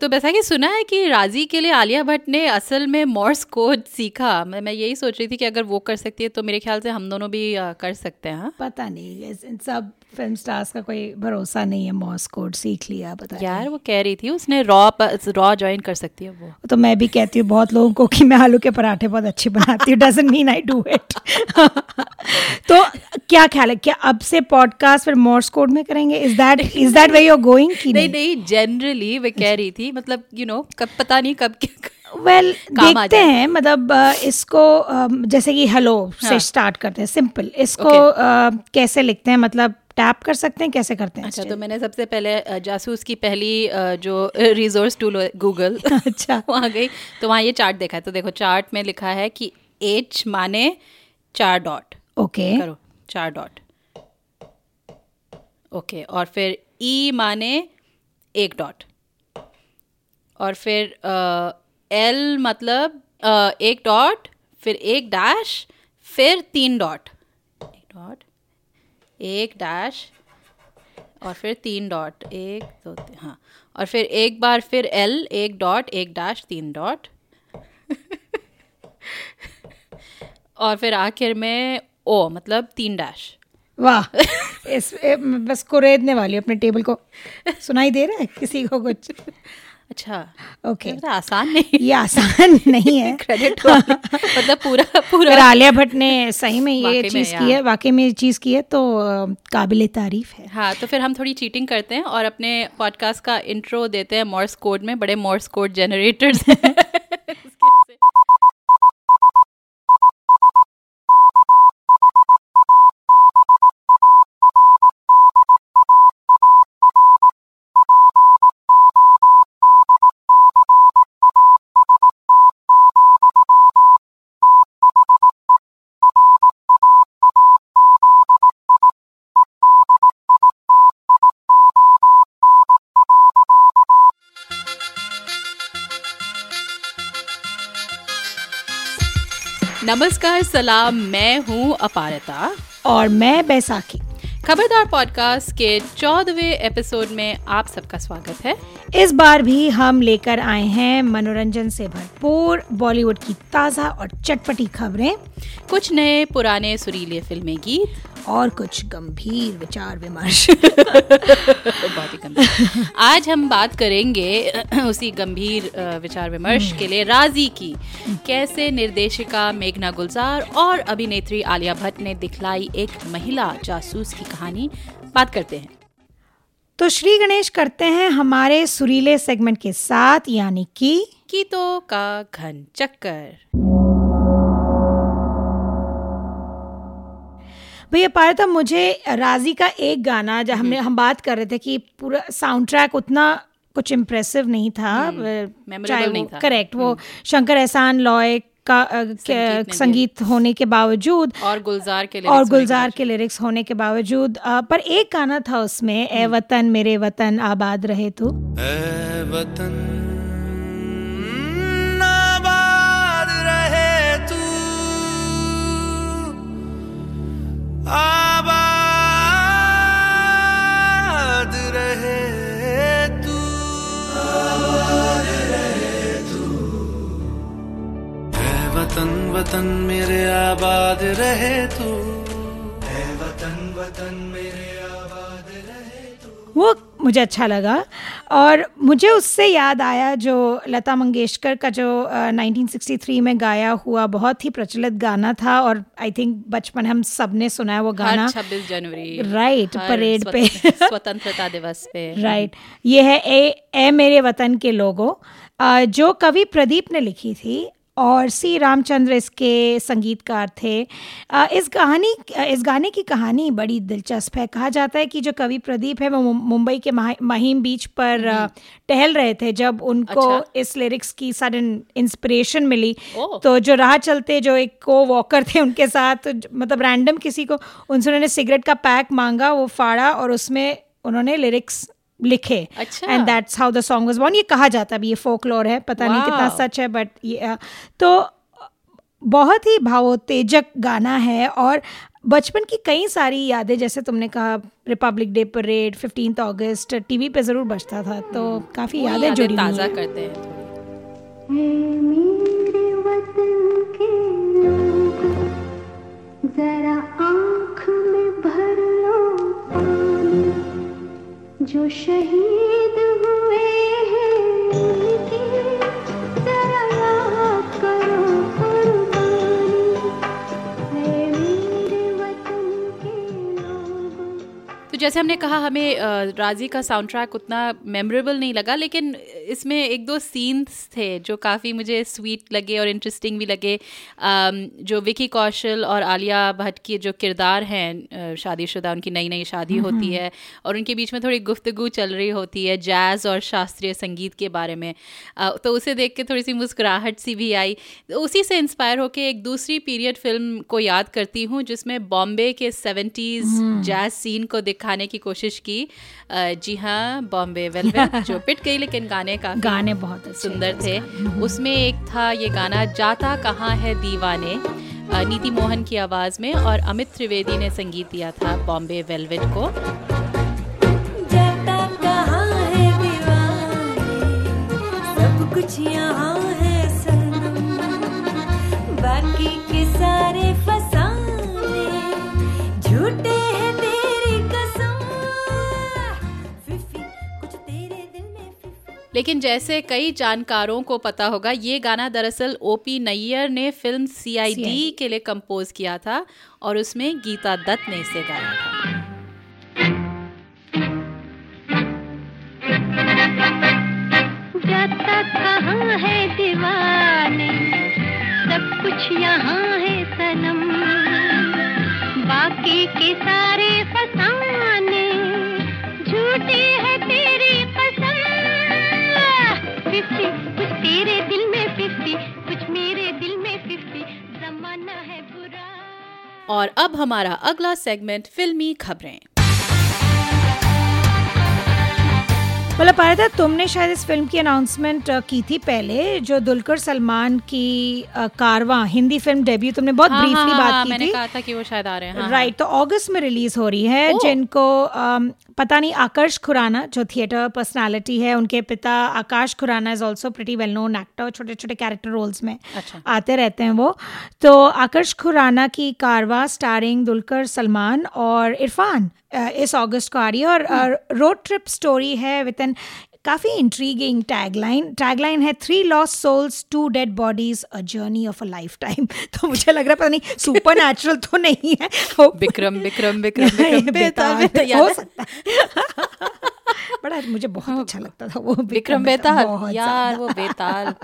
तो वैसा कि सुना है कि राज़ी के लिए आलिया भट्ट ने असल में मॉर्स कोड सीखा मैं मैं यही सोच रही थी कि अगर वो कर सकती है तो मेरे ख्याल से हम दोनों भी कर सकते हैं हाँ? पता नहीं सब फ़िल्म स्टार्स का कोई भरोसा नहीं है मॉर्स कोड सीख लिया पता यार वो कह रही थी उसने रॉ रॉ ज्वाइन कर सकती है वो। तो मैं भी कहती हूँ बहुत लोगों को कि मैं आलू के पराठे बहुत अच्छे बनाती हूँ doesn't mean I do it तो क्या ख्याल है क्या अब से पॉडकास्ट फिर मॉर्स कोड में करेंगे? Is that is that way you are going की नहीं नहीं? जनरली वे कह रही थी मतलब यू नो कब पता नहीं कब क्या वेल well, देखते हैं मतलब इसको जैसे कि हेलो हाँ. से स्टार्ट करते हैं सिंपल इसको okay. कैसे लिखते हैं मतलब टैप कर सकते हैं? कैसे करते हैं अच्छा तो मैंने सबसे पहले जासूस की पहली जो रिजोर्स टूल गूगल अच्छा। वहाँ गई। तो वहाँ ये चार्ट देखा है। तो देखो चार्ट में लिखा है कि एच माने चार डॉट ओके। करो चार डॉट ओके और फिर ई e माने एक डॉट और फिर एल मतलब एक डॉट फिर एक डैश फिर तीन डॉट एक डॉट एक डैश और फिर तीन डॉट एक, दो तीन हाँ। और फिर एक बार फिर एल एक डॉट एक डैश तीन डॉट और फिर आखिर में ओ मतलब तीन डैश वाह, इस बस कुरेदने वाली अपने टेबल को। सुनाई दे रहा है किसी को कुछ? अच्छा। Okay okay. तो आसान नहीं। ये आसान नहीं है। क्रेडिट मतलब पूरा पूरा आलिया भट्ट ने सही में ये चीज़ की है वाकई में ये चीज़ की है तो काबिल तारीफ़ है। हाँ तो फिर हम थोड़ी चीटिंग करते हैं और अपने पॉडकास्ट का इंट्रो देते हैं मॉर्स कोड में बड़े मॉर्स कोड जनरेटर्स नमस्कार सलाम मैं हूँ अपारता। और मैं बैसाखी। खबरदार पॉडकास्ट के चौदहवें एपिसोड में आप सबका स्वागत है। इस बार भी हम लेकर आए हैं मनोरंजन से भरपूर बॉलीवुड की ताज़ा और चटपटी खबरें। कुछ नए पुराने सुरीले फिल्मी गीत और कुछ गंभीर विचार विमर्श। बहुत ही गंभीर। आज हम बात करेंगे उसी गंभीर विचार विमर्श के लिए राज़ी की। कैसे निर्देशिका मेघना गुलजार और अभिनेत्री आलिया भट्ट ने दिखलाई एक महिला जासूस की कहानी? बात करते हैं। तो श्री गणेश करते हैं हमारे सुरीले सेगमेंट के साथ यानी कि कीतो का घन चक्कर। भैया पाया था मुझे राज़ी का एक गाना जब हमने हम बात कर रहे थे कि पूरा साउंड ट्रैक उतना कुछ इम्प्रेसिव नहीं था हम्म, चाहे वो करेक्ट वो हम्म। शंकर एहसान लॉय का संगीत, संगीत होने के बावजूद और गुलजार के और गुलजार के लिरिक्स होने के बावजूद पर एक गाना था उसमें ए हम्म। वतन मेरे वतन आबाद रहे तू। ए वतन आबाद रहे तू। तू है वतन वतन मेरे आबाद रहे तू। है वतन वतन मेरे आबाद रहे मुझे अच्छा लगा। और मुझे उससे याद आया जो लता मंगेशकर का जो uh, 1963 में गाया हुआ बहुत ही प्रचलित गाना था और आई थिंक बचपन हम सबने सुना है वो गाना। छब्बीस जनवरी। राइट परेड पे। स्वतंत्रता दिवस पे। राइट ये है ए, ए मेरे वतन के लोगों। uh, जो कवि प्रदीप ने लिखी थी और सी रामचंद्र इसके संगीतकार थे इस कहानी इस गाने की कहानी बड़ी दिलचस्प है कहा जाता है कि जो कवि प्रदीप है वो मुंबई के महिम बीच पर हम्म। टहल रहे थे जब उनको अच्छा? इस लिरिक्स की सडन इंस्पिरेशन मिली तो जो राह चलते जो एक को वॉकर थे उनके साथ मतलब रैंडम किसी को उनसे उन्होंने सिगरेट का पैक मांगा वो फाड़ा और उसमें उन्होंने लिरिक्स लिखे। And that's how the song was born ये कहा जाता है ये फोकलोर है पता wow. नहीं कितना सच है बट ये तो बहुत ही भावोत्तेजक गाना है और बचपन की कई सारी यादें जैसे तुमने कहा रिपब्लिक डे परेड फिफ्टीन अगस्त टीवी पे ज़रूर बजता था तो काफ़ी यादें जुड़ी ताज़ा करते हैं। जैसे हमने कहा हमें राज़ी का साउंड ट्रैक उतना मेमोरेबल नहीं लगा लेकिन इसमें एक दो सीन्स थे जो काफ़ी मुझे स्वीट लगे और इंटरेस्टिंग भी लगे। अम, जो विकी कौशल और आलिया भट्ट के जो किरदार हैं शादीशुदा उनकी नई नई शादी होती है और उनके बीच में थोड़ी गुफ्तगू चल रही होती है जैज़ और शास्त्रीय संगीत के बारे में। तो उसे देख के थोड़ी सी मुस्कुराहट सी भी आई। उसी से इंस्पायर होकर एक दूसरी पीरियड फ़िल्म को याद करती हूँ जिसमें बॉम्बे के सेवेंटीज़ जैज सीन को दिखाने की कोशिश की। जी हाँ बॉम्बे वेलवेट जो पिट गई लेकिन गाने काफ़ी गाने बहुत सुंदर थे। उसमें एक था ये गाना जाता कहाँ है दीवाने? नीति मोहन की आवाज़ में और अमित त्रिवेदी ने संगीत दिया था बॉम्बे वेलवेट को। जाता कहाँ है दीवाने? सब कुछ यहाँ है लेकिन जैसे कई जानकारों को पता होगा ये गाना दरअसल ओपी नैयर ने फ़िल्म सीआईडी के लिए कंपोज किया था और उसमें गीता दत्त ने इसे गाया था। कहाँ है दीवाने? सब कुछ यहाँ है सनम। बाकी के सारे फसाने झूठे है तेरी जमाना है बुरा। और अब हमारा अगला सेगमेंट फिल्मी खबरें। मतलब पाया तुमने शायद इस फ़िल्म की अनाउंसमेंट की थी पहले जो दुलकर सलमान की कारवा हिंदी फ़िल्म डेब्यू तुमने बहुत हाँ, ब्रीफली हाँ, बात हाँ, की मैंने थी। कहा था कि वो शायद आ रहे हैं हाँ, राइट तो अगस्त में रिलीज़ हो रही है। जिनको अम, पता नहीं आकर्ष खुराना जो थिएटर पर्सनालिटी है उनके पिता Akash Khurana is also pretty well known actor छोटे छोटे कैरेक्टर रोल्स में अच्छा। आते रहते हैं वो तो आकर्ष खुराना की कारवा स्टारिंग दुलकर सलमान और इरफान इस अगस्त को आ रही है और रोड ट्रिप स्टोरी है विद एन काफ़ी इंट्रीगिंग टैगलाइन टैगलाइन है three lost souls two dead bodies a journey of a lifetime तो मुझे लग रहा है पता नहीं सुपर नेचुरल तो नहीं है। विक्रम विक्रम विक्रम विक्रम बेताल बेताल। हो सकता बड़ा मुझे बहुत अच्छा लगता था वो विक्रम बेताल। यार वो Betaal.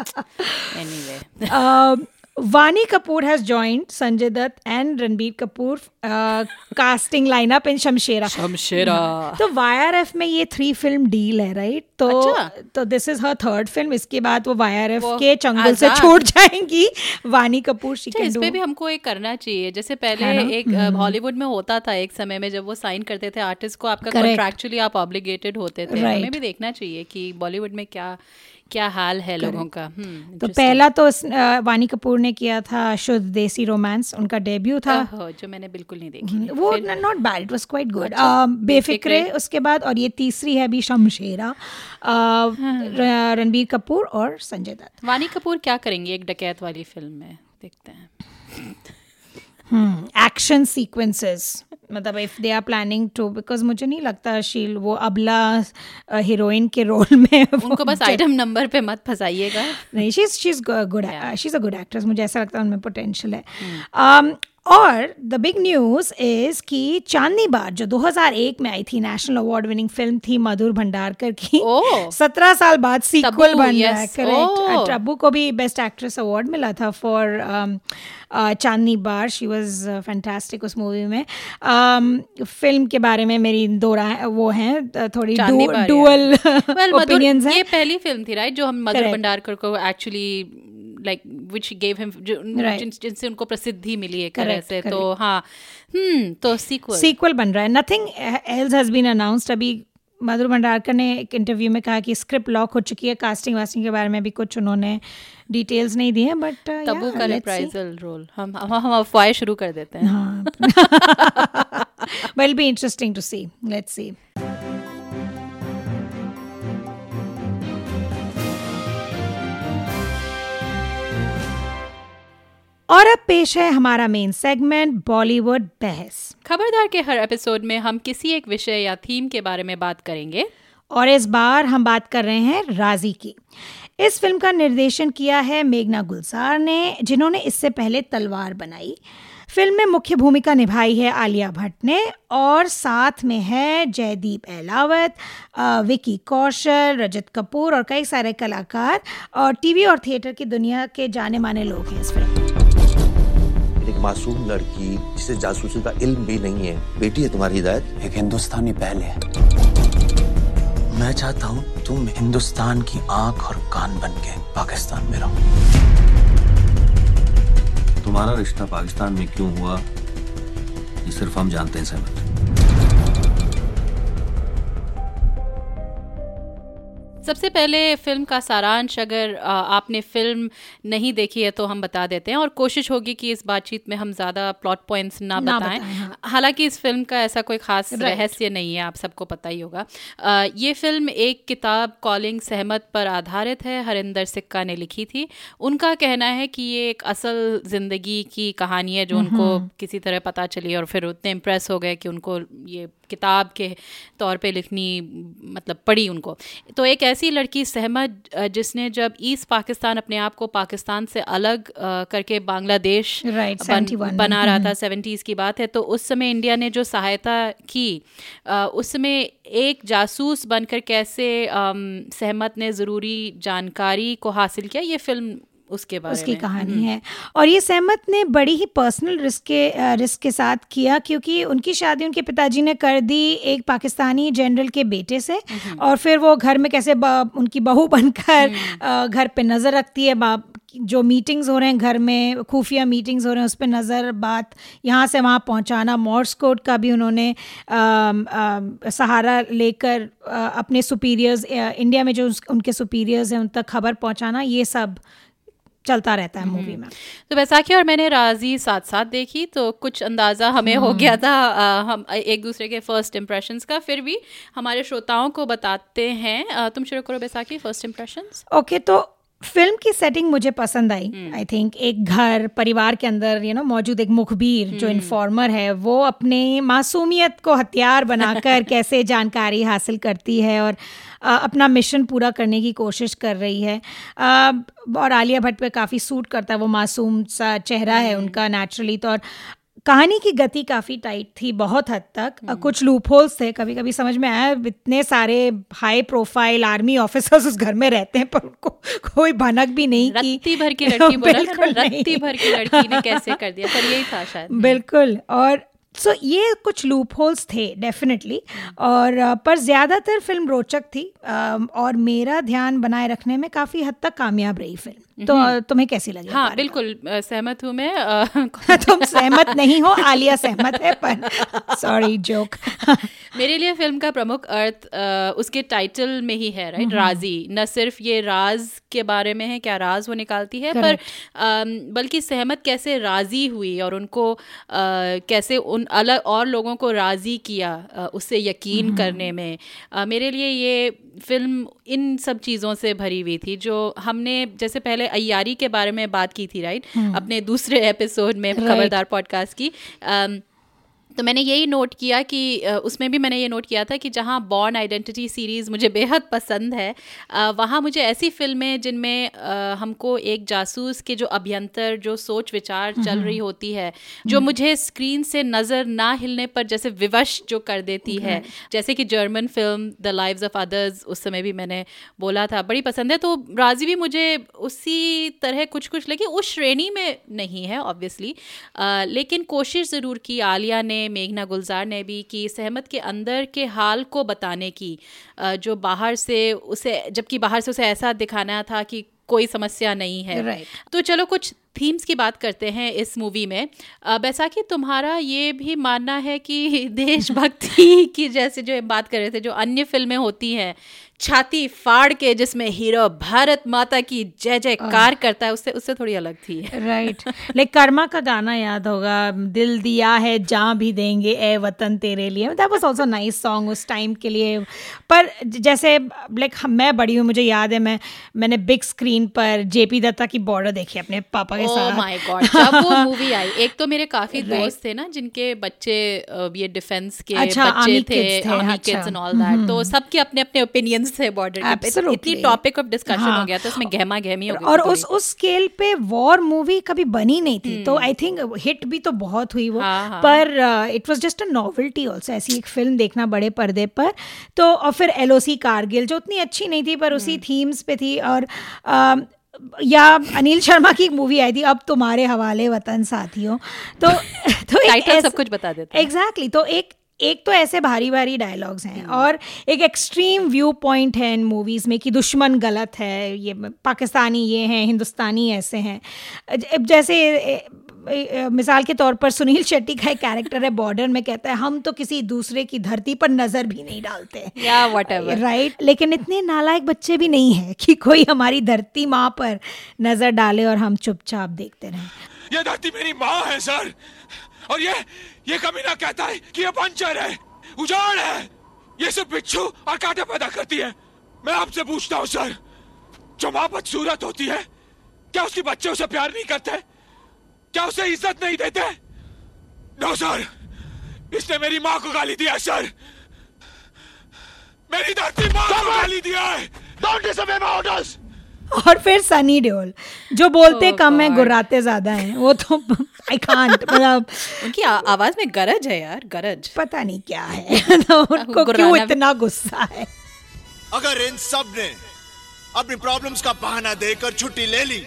Anyway Um, Vani Kapoor has joined Sanjay Dutt and Ranbir Kapoor uh, casting lineup in Shamshera. Shamshera तो YRF में ये थ्री फ़िल्म डील है राइट तो अच्छा। तो this is her third film इसके बाद वो YRF के चंगुल से। छूट जाएँगी। Vani Kapoor she can is do पे भी हमको एक करना चाहिए। जैसे पहले एक हॉलीवुड में होता था एक समय में जब वो साइन करते थे आर्टिस्ट को आपका. कॉन्ट्रैक्चुअली आप ऑब्लिगेटेड होते थे। हमें भी देखना चाहिए कि बॉलीवुड में क्या क्या हाल है लोगों का? हम्म तो पहला तो वानी कपूर ने किया था शुद्ध देसी रोमांस उनका डेब्यू था। जो मैंने बिल्कुल नहीं देखी। वो not bad it was quite good Befikre. उसके बाद और ये तीसरी है अभी शमशेरा अ, रणबीर कपूर और संजय दत्त। वानी कपूर क्या करेंगे एक डकैत वाली फ़िल्म में? देखते हैं। एक्शन सीक्वेंसेस मतलब if they are planning to because मुझे नहीं लगता शील वो अबला हीरोइन के रोल में उनको बस आइटम नंबर पे मत फंसाइएगा। नहीं she she is good she is a good actress मुझे ऐसा लगता है उनमें पोटेंशियल है। Um, और द बिग न्यूज़ इज़ कि चांदनी बार जो 2001 में आई थी नेशनल अवार्ड विनिंग फ़िल्म थी मधुर भंडारकर की। सत्रह साल बाद सीक्वल बन रहा है करेक्ट टब्बू को भी बेस्ट एक्ट्रेस अवार्ड मिला था for Chandni Bar she was fantastic उस मूवी में। Um, फ़िल्म के बारे में मेरी दो राय वो हैं uh, थोड़ी डुअल Well, ओपिनियंस हैं। ये पहली फ़िल्म थी राइट जो हम मधुर भंडारकर को actually like which gave him जिनसे उनको प्रसिद्धि मिली तरह Correct, से तो हाँ हम्म तो सीक्वल सीक्वल बन रहा है। Nothing else has been announced अभी मधुर भंडारकर ने एक इंटरव्यू में कहा कि स्क्रिप्ट लॉक हो चुकी है। कास्टिंग वास्टिंग के बारे में भी कुछ उन्होंने डिटेल्स नहीं दी हैं बट तब्बू का रिप्राइजल रोल हम हम हम अफवाहें शुरू कर देते हैं। हाँ। Will be interesting to see let's see और अब पेश है हमारा मेन सेगमेंट बॉलीवुड बहस। खबरदार के हर एपिसोड में हम किसी एक विषय या थीम के बारे में बात करेंगे। और इस बार हम बात कर रहे हैं राज़ी की। इस फ़िल्म का निर्देशन किया है मेघना गुलजार ने जिन्होंने इससे पहले तलवार बनाई। फ़िल्म में मुख्य भूमिका निभाई है आलिया भट्ट ने और साथ में है जयदीप एलावत विकी कौशल रजत कपूर और कई सारे कलाकार। और टीवी और थिएटर की दुनिया के जाने माने लोग हैं इस फ़िल्म मासूम लड़की जिसे जासूसी का इल्म भी नहीं है। बेटी है तुम्हारी हिदायत? एक हिंदुस्तानी पहले है। मैं चाहता हूँ तुम हिंदुस्तान की आँख और कान बन के पाकिस्तान में रहो। तुम्हारा रिश्ता पाकिस्तान में क्यों हुआ ये सिर्फ़ हम जानते हैं सहमत सबसे पहले फ़िल्म का सारांश अगर आपने फ़िल्म नहीं देखी है तो हम बता देते हैं और कोशिश होगी कि इस बातचीत में हम ज़्यादा प्लॉट पॉइंट्स ना ना बताएँ। बताएँ, हाँ। हालाँकि इस फ़िल्म का ऐसा कोई खास रहस्य नहीं है आप सबको पता ही होगा। आ, ये फ़िल्म एक किताब कॉलिंग सहमत पर आधारित है हरिंदर सिक्का ने लिखी थी। उनका कहना है कि ये एक असल ज़िंदगी की कहानी है जो उनको किसी तरह पता चली और फिर उतने इम्प्रेस हो गए कि उनको ये किताब के तौर पे लिखनी मतलब पड़ी उनको। तो एक ऐसी लड़की सहमत जिसने जब ईस्ट पाकिस्तान अपने आप को पाकिस्तान से अलग करके बांग्लादेश Right, बन, बना रहा था सेवेंटीज़ की बात है तो उस समय इंडिया ने जो सहायता की उसमें एक जासूस बनकर कैसे सहमत ने ज़रूरी जानकारी को हासिल किया? ये फ़िल्म उसके बारे उसकी में। कहानी है। और ये सहमत ने बड़ी ही पर्सनल रिस्क के रिस्क के साथ किया क्योंकि उनकी शादी उनके पिताजी ने कर दी एक पाकिस्तानी जनरल के बेटे से और फिर वो घर में कैसे उनकी बहू बनकर अ, घर पे नज़र रखती है। बाप जो मीटिंग्स हो रहे हैं घर में खुफिया मीटिंग्स हो रहे हैं उस पर नज़र बात यहाँ से वहाँ पहुँचाना। मॉर्स कोड का भी उन्होंने अम, अम, सहारा लेकर अपने सुपीरियर्स इंडिया में जो उनके सुपीरियर्स हैं उन तक खबर पहुँचाना ये सब चलता रहता है मूवी में। तो बैसाखी और मैंने राज़ी साथ साथ देखी तो कुछ अंदाज़ा हमें हो गया था आ, हम एक दूसरे के फ़र्स्ट इम्प्रेशन का फिर भी हमारे श्रोताओं को बताते हैं। आ, तुम शुरू करो बैसाखी फ़र्स्ट इम्प्रेशन ओके तो फ़िल्म की सेटिंग मुझे पसंद आई। आई थिंक एक घर परिवार के अंदर यू नो मौजूद एक मुखबिर जो इन्फॉर्मर है वो अपने मासूमियत को हथियार बनाकर कैसे जानकारी हासिल करती है और अ, अपना मिशन पूरा करने की कोशिश कर रही है। अ, और आलिया भट्ट पे काफ़ी सूट करता है वो मासूम सा चेहरा है उनका नेचुरली तो और कहानी की गति काफ़ी टाइट थी बहुत हद तक। अ, कुछ लूप होल्स थे कभी कभी समझ में आया इतने सारे हाई प्रोफ़ाइल आर्मी ऑफिसर्स उस घर में रहते हैं पर उनको कोई भनक भी नहीं की। रत्ती भर की लड़की बोला। रत्ती भर की लड़की ने कैसे कर दिया पर यही था शायद। बिल्कुल और सो so, ये कुछ लूप होल्स थे डेफिनेटली और पर ज़्यादातर फ़िल्म रोचक थी और मेरा ध्यान बनाए रखने में काफ़ी हद तक कामयाब रही फ़िल्म तो तुम्हें कैसी लगी हाँ बिल्कुल सहमत हूँ मैं तुम सहमत नहीं हो आलिया सहमत है पर सॉरी जोक मेरे लिए फ़िल्म का प्रमुख अर्थ उसके टाइटल में ही है राइट राज़ी। न सिर्फ़ ये राज के बारे में है क्या राज वो निकालती है पर बल्कि सहमत कैसे राज़ी हुई और उनको कैसे उन अलग और लोगों को राज़ी किया उससे यकीन करने में। मेरे लिए ये फ़िल्म इन सब चीज़ों से भरी हुई थी जो हमने जैसे पहले अयारी के बारे में बात की थी राइट अपने दूसरे एपिसोड में खबरदार पॉडकास्ट की। अम, तो मैंने यही नोट किया कि उसमें भी मैंने ये नोट किया था कि जहाँ बॉर्न आइडेंटिटी सीरीज़ मुझे बेहद पसंद है वहाँ मुझे ऐसी फ़िल्में जिनमें हमको एक जासूस के जो अभ्यंतर जो सोच विचार चल रही होती है जो मुझे स्क्रीन से नज़र ना हिलने पर जैसे विवश जो कर देती है। जैसे कि German film the lives of others उस समय भी मैंने बोला था बड़ी पसंद है। तो राज़ी भी मुझे उसी तरह कुछ कुछ लगी उस श्रेणी में नहीं है ऑब्वियसली लेकिन कोशिश ज़रूर की आलिया ने मेघना गुलजार ने भी कि सहमत के अंदर के हाल को बताने की। जो बाहर से उसे जबकि बाहर से उसे ऐसा दिखाना था कि कोई समस्या नहीं है। Right. तो चलो कुछ थीम्स की बात करते हैं इस मूवी में। अ, बैसाखी तुम्हारा ये भी मानना है कि देशभक्ति की जैसे जो बात कर रहे थे जो अन्य फ़िल्में होती हैं छाती फाड़ के जिसमें हीरो भारत माता की जय जयकार करता है उससे उससे थोड़ी अलग थी। राइट लाइक कर्मा का गाना याद होगा दिल दिया है जहाँ भी देंगे ए वतन तेरे लिए। That was also nice song उस टाइम के लिए। पर जैसे लाइक मैं बड़ी हूँ मुझे याद है मैं मैंने बिग स्क्रीन पर जेपी दत्ता की बॉर्डर देखी अपने पापा के ओह साथ। माय गॉड जब वो मूवी आई एक तो मेरे काफ़ी दोस्त थे ना जिनके बच्चे ये डिफेंस के अच्छा, बच्चे थे थे, अच्छा। किड्स एंड ऑल दैट तो सबके अपने अपने ओपिनियंस थे बॉर्डर. इतनी टॉपिक ऑफ़ डिस्कशन हाँ। हो गया था उसमें गहमा गहमी हो गई और उस उस स्केल पे वॉर मूवी कभी बनी नहीं थी तो आई थिंक हिट भी तो बहुत हुई वो हम्म। हाँ, हाँ। पर it was just a novelty also ऐसी एक फ़िल्म देखना बड़े पर्दे पर तो और फिर एलओसी कारगिल जो उतनी अच्छी नहीं थी पर उसी थीम्स पे थी और या अनिल शर्मा की एक मूवी आई थी अब तुम्हारे हवाले वतन साथियों तो तो एक टाइटल सब कुछ बता देता एग्जैक्टली तो एक एक तो ऐसे भारी भारी डायलॉग्स हैं और एक एक्सट्रीम व्यू पॉइंट है इन मूवीज़ में कि दुश्मन गलत है ये पाकिस्तानी ये हैं हिंदुस्तानी ऐसे हैं। जैसे मिसाल के तौर पर सुनील शेट्टी का एक कैरेक्टर है बॉर्डर में कहता है हम तो किसी दूसरे की धरती पर नज़र भी नहीं डालते। या व्हाटएवर राइट लेकिन इतने नालायक बच्चे भी नहीं है कि कोई हमारी धरती माँ पर नज़र डाले और हम चुपचाप देखते रहें। ये धरती मेरी माँ है सर। और ये ये कमीना कहता है कि ये पंचर है उजाड़ है। ये सिर्फ़ बिच्छू और कांटे पैदा करती है। मैं आपसे पूछता हूँ सर जो माँ बदसूरत होती है क्या उसके बच्चे उसे प्यार नहीं करते? क्या उसे इज़्ज़त नहीं देते? नो सर इसने मेरी माँ को गाली दिया सर। मेरी धरती माँ को गाली दिया है। डोंट डिसोबे माय ऑर्डर्स और फिर सनी देओल जो बोलते Oh कम God. है गुर्राते ज़्यादा हैं वो तो आई कांट मतलब उनकी आ- आवाज़ में गरज है यार गरज। पता नहीं क्या है तो उनको क्यों इतना गुस्सा है? अगर इन सबने अपनी प्रॉब्लम्स का बहाना देकर छुट्टी ले ली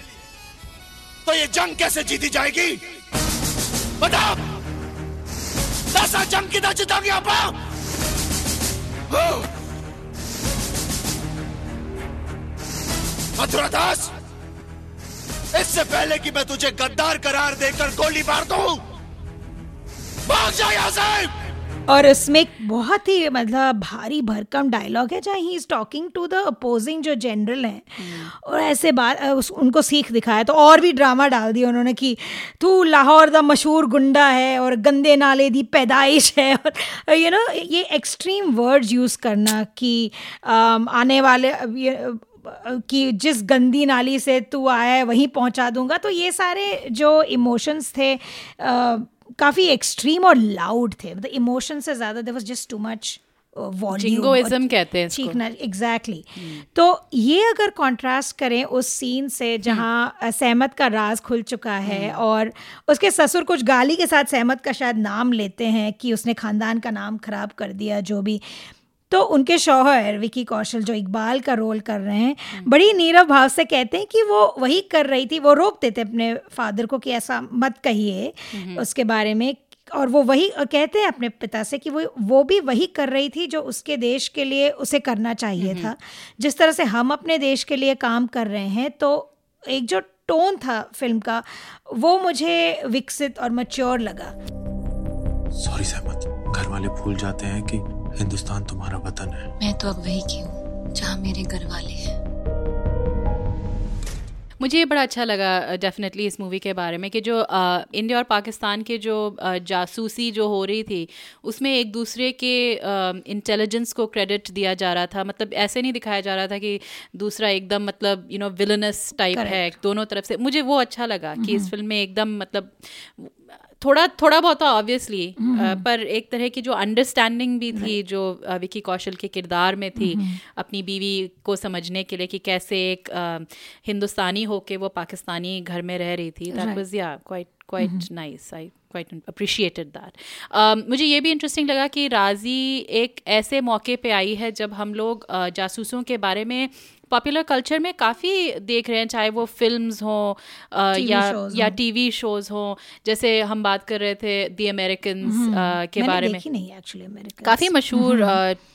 तो ये जंग कैसे जीती जाएगी? बताओ। ऐसा जंग किधर जीतोगे आप मथुरा दास इससे पहले कि मैं तुझे गद्दार करार देकर गोली मार दूँ भाग जा यहाँ से। और उसमें एक बहुत ही मतलब भारी भरकम डायलॉग है जहाँ he is talking to the opposing जो जनरल हैं। और ऐसे बात उनको सीख दिखाया तो और भी ड्रामा डाल दिया उन्होंने कि तू लाहौर द मशहूर गुंडा है और गंदे नाले दी पैदाइश है। और यू नो ये एक्सट्रीम वर्ड्स यूज़ करना कि आने वाले कि जिस गंदी नाली से तू आया है वहीं पहुँचा दूँगा। तो ये सारे जो इमोशंस थे काफ़ी एक्सट्रीम और लाउड थे। मतलब इमोशन से ज़्यादा there was just too much Jingoism कहते हैं चीखना एग्जैक्टली तो ये अगर कंट्रास्ट करें उस सीन से जहाँ सहमत का राज खुल चुका है और उसके ससुर कुछ गाली के साथ सहमत का शायद नाम लेते हैं कि उसने खानदान का नाम खराब कर दिया जो भी। तो उनके शौहर विकी कौशल जो इकबाल का रोल कर रहे हैं बड़ी नीरव भाव से कहते हैं कि वो वही कर रही थी वो रोकते थे अपने फादर को कि ऐसा मत कहिए उसके बारे में और वो वही कहते हैं अपने पिता से कि वो वो भी वही कर रही थी जो उसके देश के लिए उसे करना चाहिए था। जिस तरह से हम अपने देश के लिए काम कर रहे हैं तो एक जो टोन था फ़िल्म का वो मुझे विकसित और मच्योर लगा। सॉरी सहमत घर वाले भूल जाते हैं कि हिंदुस्तान तुम्हारा वतन है। मैं तो अब वही की हूँ जहाँ मेरे घर वाले हैं। मुझे ये बड़ा अच्छा लगा डेफिनेटली इस मूवी के बारे में कि जो अ, इंडिया और पाकिस्तान के जो अ, जासूसी जो हो रही थी उसमें एक दूसरे के इंटेलिजेंस को क्रेडिट दिया जा रहा था। मतलब ऐसे नहीं दिखाया जा रहा था कि दूसरा एकदम मतलब यू नो विलनस टाइप है दोनों तरफ़ से। मुझे वो अच्छा लगा कि इस फ़िल्म में एकदम मतलब थोड़ा थोड़ा बहुत ऑब्वियसली पर एक तरह की जो अंडरस्टैंडिंग भी थी जो विकी कौशल के किरदार में थी अपनी बीवी को समझने के लिए कि कैसे एक हिंदुस्तानी होके वो पाकिस्तानी घर में रह रही थी that was yeah quite quite nice I quite appreciated that मुझे ये भी इंटरेस्टिंग लगा कि राज़ी एक ऐसे मौके पे आई है जब हम लोग अ, जासूसों के बारे में पॉपुलर कल्चर में काफ़ी देख रहे हैं चाहे वो फिल्म्स हों या या टीवी शोज़ हों जैसे हम बात कर रहे थे दी अमेरिकन के बारे में। नहीं एक्चुअली काफ़ी मशहूर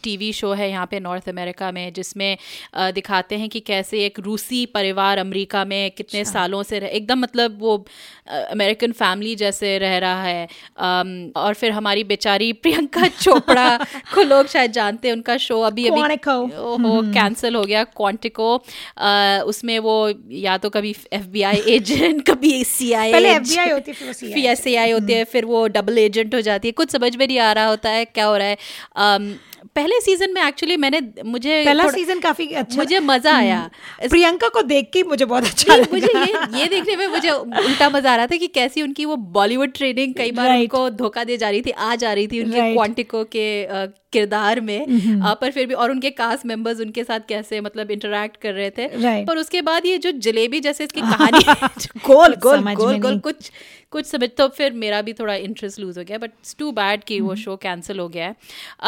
टीवी शो है यहाँ पे नॉर्थ अमेरिका में जिसमें दिखाते हैं कि कैसे एक रूसी परिवार अमेरिका में कितने अच्छा। सालों से एकदम मतलब वो अमेरिकन फैमिली जैसे रह रहा है। और फिर हमारी बेचारी प्रियंका चोपड़ा को लोग शायद जानते हैं उनका शो अभी अभी कैंसिल हो गया क्वांटिको उसमें वो या तो कभी एफ़ बी आई एजेंट कभी सी आई एफ़ होती, फिर CIA फिर एसआई होती है फिर वो डबल एजेंट हो जाती है। कुछ समझ में नहीं आ रहा होता है क्या हो रहा है। पहले सीज़न में एक्चुअली मैंने मुझे पहला सीज़न काफ़ी अच्छा मुझे मज़ा आया। हम्म। प्रियंका को देख के मुझे बहुत अच्छा लगा। मुझे ये ये देखने में मुझे उल्टा मज़ा आ रहा था कि कैसी उनकी वो बॉलीवुड ट्रेनिंग कई बार उनको धोखा दे जा रही थी आ जा रही थी उनके. क्वांटिको के किरदार में। पर फिर भी और उनके कास्ट मेंबर्स उनके साथ कैसे मतलब इंटरेक्ट कर रहे थे। पर उसके बाद ये जो जलेबी जैसे इसकी कहानी गोल गोल गोल गोल कुछ कुछ समझ तो फिर मेरा भी थोड़ा इंटरेस्ट लूज हो गया बट टू बैड कि वो शो कैंसिल हो गया है।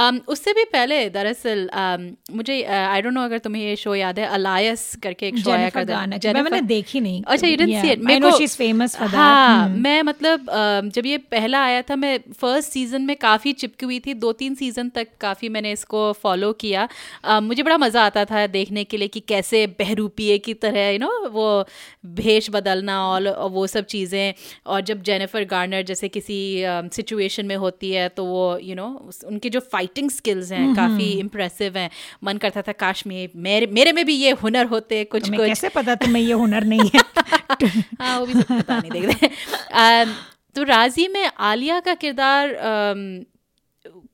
Um, उससे भी पहले दरअसल um, मुझे आई डोंट नो अगर तुम्हें ये शो याद है अलायस करके एक शो आया जेनिफर करता गार्नर की। मैं- मैंने देखी नहीं। अच्छा see it I मेरे know को- she's famous for that. हाँ हम्म। मैं मतलब जब ये पहला आया था मैं फ़र्स्ट सीज़न में काफ़ी चिपकी हुई थी। दो तीन सीज़न तक काफ़ी मैंने इसको फॉलो किया। अम, मुझे बड़ा मज़ा आता था देखने के लिए कि कैसे बहरूपिए की तरह यू नो वो भेष बदलना और और वो सब चीज़ें। और जब जेनिफर गार्नर जैसे किसी सिचुएशन uh, में होती है तो वो यू you नो know, उनकी जो फाइटिंग स्किल्स हैं काफ़ी इम्प्रेसिव हैं। मन करता था काश में मेरे मेरे में भी ये हुनर होते कुछ तुम्हें कुछ। कैसे पता तुम्हें ये हुनर नहीं है? हाँ वो भी पता नहीं देखते। uh, तो राज़ी में आलिया का किरदार अम,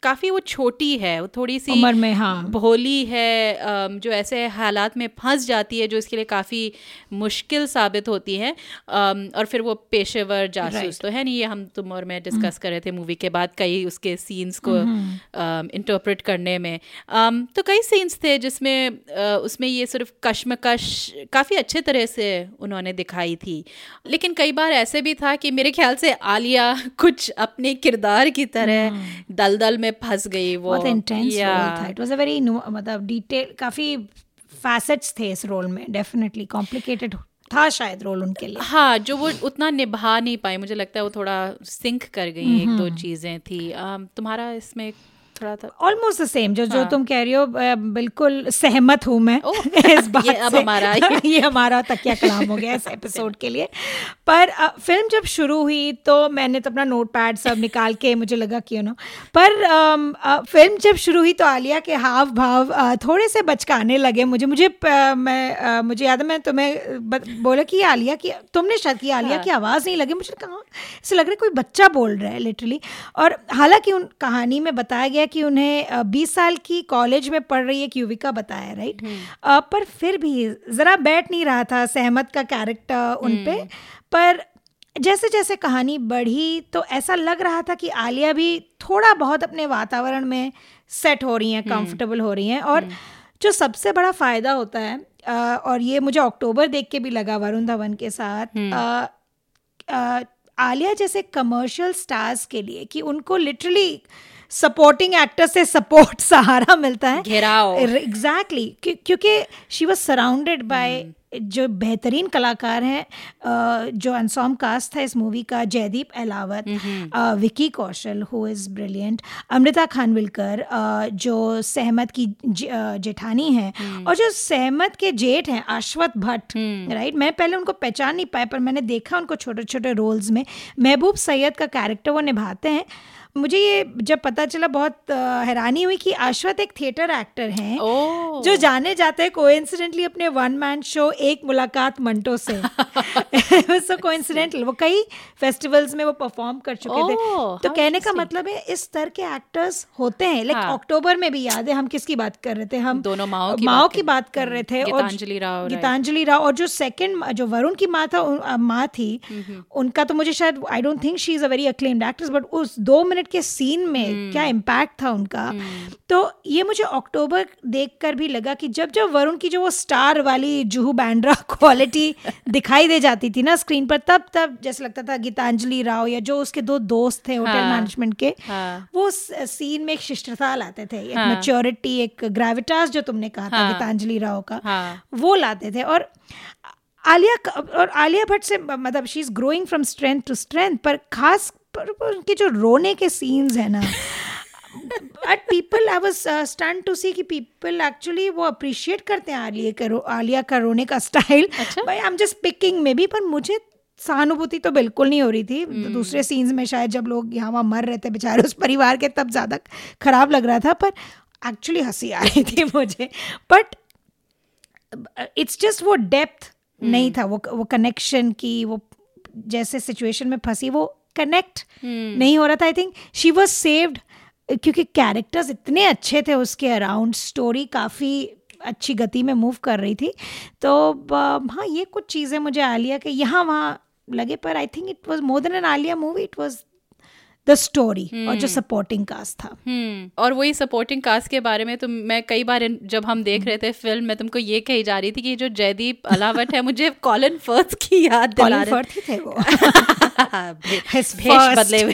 काफ़ी वो छोटी है वो थोड़ी सी उम्र में, हाँ। भोली है जो ऐसे हालात में फंस जाती है जो इसके लिए काफ़ी मुश्किल साबित होती है और फिर वो पेशेवर जासूस Right. तो है नहीं ये हम तुम और मैं डिस्कस कर रहे थे मूवी के बाद कई उसके सीन्स को इंटरप्रेट करने में। तो कई सीन्स थे जिसमें उसमें ये सिर्फ़ कश्मकश काफ़ी अच्छे तरह से उन्होंने दिखाई थी। लेकिन कई बार ऐसे भी था कि मेरे ख्याल से आलिया कुछ अपने किरदार की तरह दलदल में फंस गई वो। बहुत इंटेंस रोल था। इट वाज अ वेरी मतलब डिटेल काफ़ी फैसेट्स थे इस रोल में डेफिनेटली कॉम्प्लिकेटेड था शायद रोल उनके लिए। हाँ जो वो उतना निभा नहीं पाए मुझे लगता है वो थोड़ा सिंक कर गई एक दो चीज़ें थी। तुम्हारा इसमें थोड़ा था ऑलमोस्ट द सेम जो जो हाँ। तुम कह रही हो बिल्कुल सहमत हूँ मैं ओह, इस बात ये अब। हमारा- ये हमारा तकिया कलाम हो गया इस एपिसोड के लिए पर फ़िल्म जब शुरू हुई तो मैंने तो अपना नोट पैड सब निकाल के मुझे लगा कि यू नो पर फ़िल्म जब शुरू हुई तो आलिया के हाव भाव थोड़े से बचकाने लगे मुझे मुझे मैं मुझे याद है मैं तुम्हें बोला कि आलिया की तुमने शायद की आलिया हाँ। की आवाज़ नहीं लगी मुझे कहा ऐसे लग रहा है कोई बच्चा बोल रहा है लिटरली और हालाँकि उन कहानी में बताया गया कि उन्हें बीस साल की कॉलेज में पढ़ रही एक युविका बताया राइट पर फिर भी ज़रा बैठ नहीं रहा था सहमत का कैरेक्टर उन पे। पर जैसे जैसे कहानी बढ़ी तो ऐसा लग रहा था कि आलिया भी थोड़ा बहुत अपने वातावरण में सेट हो रही हैं कंफर्टेबल हो रही हैं। और जो सबसे बड़ा फ़ायदा होता है अ, और ये मुझे अक्टूबर देख के भी लगा वरुण धवन के साथ अ, अ, आलिया जैसे कमर्शियल स्टार्स के लिए कि उनको लिटरली सपोर्टिंग एक्टर से सपोर्ट सहारा मिलता है। घेराव। एग्जैक्टली exactly, क्योंकि शी वॉज़ सराउंडेड बाय जो बेहतरीन कलाकार हैं जो अनसॉम कास्ट था इस मूवी का जयदीप अलावत अ, Vicky Kaushal who is brilliant Amruta Khanvilkar जो सहमत की जेठानी है और जो सहमत के जेठ हैं अश्वत भट्ट राइट मैं पहले उनको पहचान नहीं पाया पर मैंने देखा उनको छोटे छोटे रोल्स में। महबूब सैयद का कैरेक्टर वो निभाते हैं। मुझे ये जब पता चला बहुत हैरानी हुई कि अश्वत एक थिएटर एक्टर हैं। जो जाने जाते हैं कोइंसिडेंटली अपने वन मैन शो एक मुलाकात मंटो से। सो कोइंसिडेंटल वो कई फेस्टिवल्स में वो परफॉर्म कर चुके थे। तो कहने का मतलब है इस तरह के एक्टर्स होते हैं। लाइक हाँ। अक्टूबर में भी याद है हम किसकी बात कर रहे थे? हम दोनों माँओं की माओ की बात कर रहे थे और गीतांजलि राव, गीतांजलि राव और जो सेकंड जो वरुण की माँ था माँ थी उनका तो मुझे शायद I don't think she is a very acclaimed actress but उस दो मिनट के सीन में क्या इम्पैक्ट था उनका तो ये मुझे अक्टूबर देखकर भी लगा कि जब जब वरुण की जो वो स्टार वाली जुहू कैसैंड्रा क्वालिटी दिखाई दे जाती थी ना स्क्रीन पर तब तब जैसे लगता था गीतांजलि राव या जो उसके दो दोस्त थे होटल हाँ, मैनेजमेंट के हाँ। वो सीन में एक शिष्टता लाते थे एक हाँ। मेच्योरिटी एक ग्रेविटास जो तुमने कहा था हाँ। गीतांजलि राव का हाँ। वो लाते थे और आलिया और आलिया भट्ट से मतलब she is growing from strength to strength पर खास पर पर उनके जो रोने के सीन्स है ना but people I was stand to see कि पीपल एक्चुअली वो अप्रिशिएट करते हैं आलिया का आलिया का रोने का स्टाइल। भाई I am just picking maybe पर मुझे सहानुभूति तो बिल्कुल नहीं हो रही थी हम्म। दूसरे सीन्स में शायद जब लोग यहाँ वहाँ मर रहे थे बेचारे उस परिवार के तब ज़्यादा खराब लग रहा था पर एक्चुअली हँसी आ रही थी मुझे बट इट्स जस्ट वो डेप्थ नहीं था वो वो कनेक्शन की वो जैसे सिचुएशन में फंसी वो कनेक्ट नहीं हो रहा था I think she was saved क्योंकि कैरेक्टर्स इतने अच्छे थे उसके अराउंड स्टोरी काफ़ी अच्छी गति में मूव कर रही थी। तो हाँ ये कुछ चीज़ें मुझे आलिया के यहाँ वहाँ लगे पर I think it was more than an Alia movie it was the story और जो सपोर्टिंग कास्ट था। हम्म और वही सपोर्टिंग कास्ट के बारे में तो मैं कई बार जब हम देख रहे थे फ़िल्म में तुमको ये कही जा रही थी कि जो जयदीप अलावट है मुझे कॉलिन फर्थ की याद दिला रहे थे वो। भेष बदले हुए।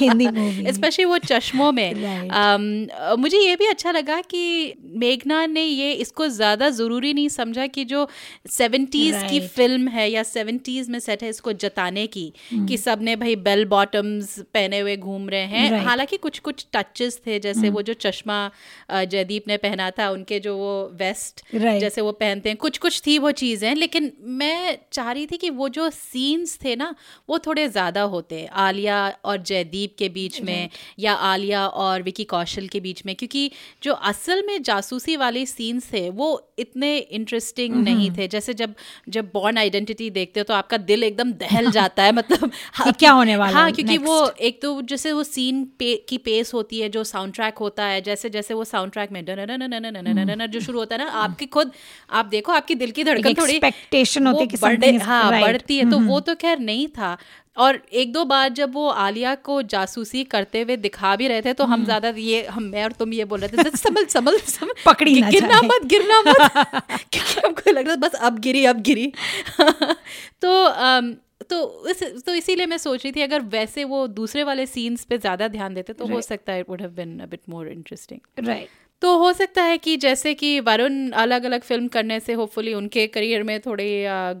हिंदी मूवी स्पेशली वो चश्मों में। Right. मुझे ये भी अच्छा लगा कि मेघना ने ये इसको ज़्यादा ज़रूरी नहीं समझा कि जो सेवेंटीज़ की फ़िल्म है या सेवेंटीज़ में सेट है इसको जताने की कि सबने भाई बेल बॉटम्स पहने हुए घूम रहे हैं Right. हालाँकि कुछ कुछ टचेस थे जैसे mm. वो जो चश्मा जयदीप ने पहना था उनके जो वो वेस्ट Right. जैसे वो पहनते हैं कुछ कुछ थी वो चीज़ें लेकिन मैं चाह रही थी कि वो जो सीन्स थे ना वो थोड़े ज़्यादा होते आलिया और जयदीप के बीच right. में या आलिया और विकी कौशल के बीच में क्योंकि जो असल में जासूसी वाले सीन्स थे वो इतने इंटरेस्टिंग mm. नहीं थे जैसे जब जब बॉर्न आइडेंटिटी देखते हो तो आपका दिल एकदम दहल जाता है मतलब हाँ, क्या होने वाला हाँ क्योंकि next? वो एक तो जैसे वो सीन पे की पेस होती है जो साउंड ट्रैक होता है जैसे जैसे वो साउंड ट्रैक में डन जो शुरू होता है ना आपकी खुद आप देखो आपकी दिल की धड़कन थोड़ी expectation होती है बढ़े हाँ. बढ़ती है तो वो तो खैर नहीं था। और एक दो बार जब वो आलिया को जासूसी करते हुए दिखा भी रहे थे तो हम ज़्यादा ये हम मैं और तुम ये बोल रहे थे संभल संभल संभल पकड़ी ना गिरना। मत गिरना मत। क्योंकि हमको लग रहा था बस अब गिरी अब गिरी। तो तो इस तो इसीलिए मैं सोच रही थी अगर वैसे वो दूसरे वाले सीन्स पे ज़्यादा ध्यान देते तो right. हो सकता है it would have been a bit more interesting right तो हो सकता है कि जैसे कि वरुण अलग अलग फ़िल्म करने से होपफुली उनके करियर में थोड़ी